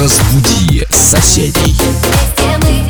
Разбуди соседей. Вместе мы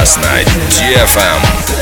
час на DFM.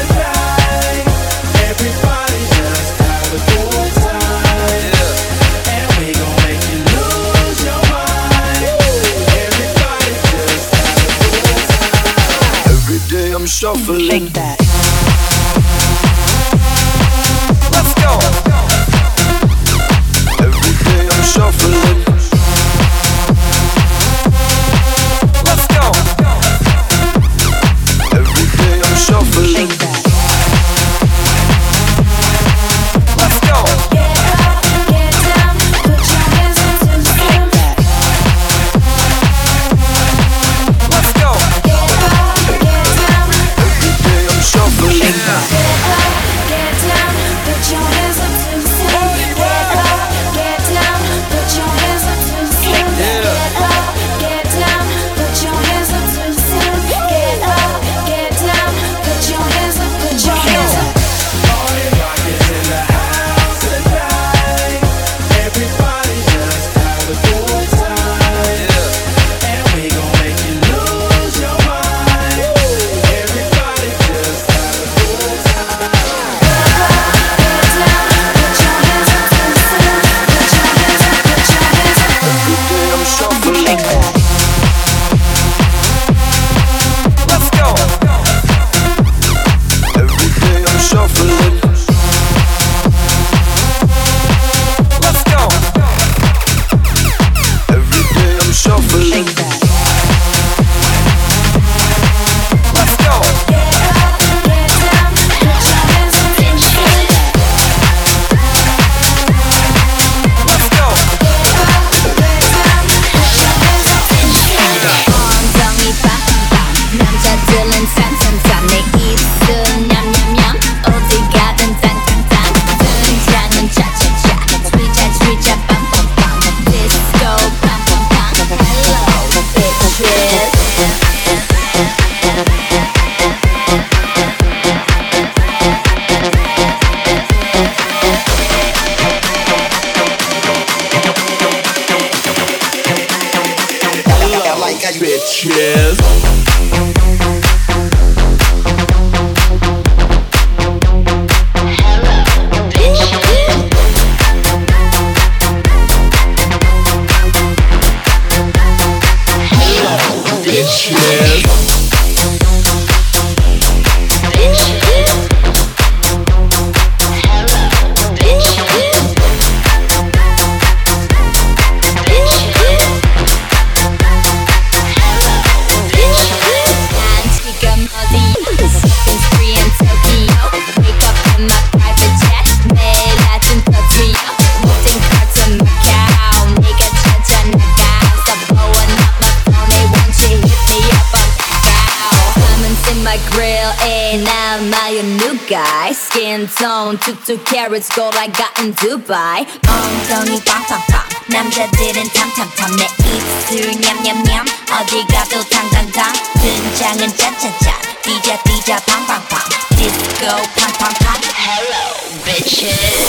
zone. Took two carrots gold I got in Dubai. Um, Tony, pop, pop, pop. 남자들은 탐탐탐 내 입술. 냠냠냠. 어디 가도 탕탕탕. 등장은 짠짠짠. 뛰자 뛰자 팡팡팡. 디스코 팡팡팡. Hello bitches.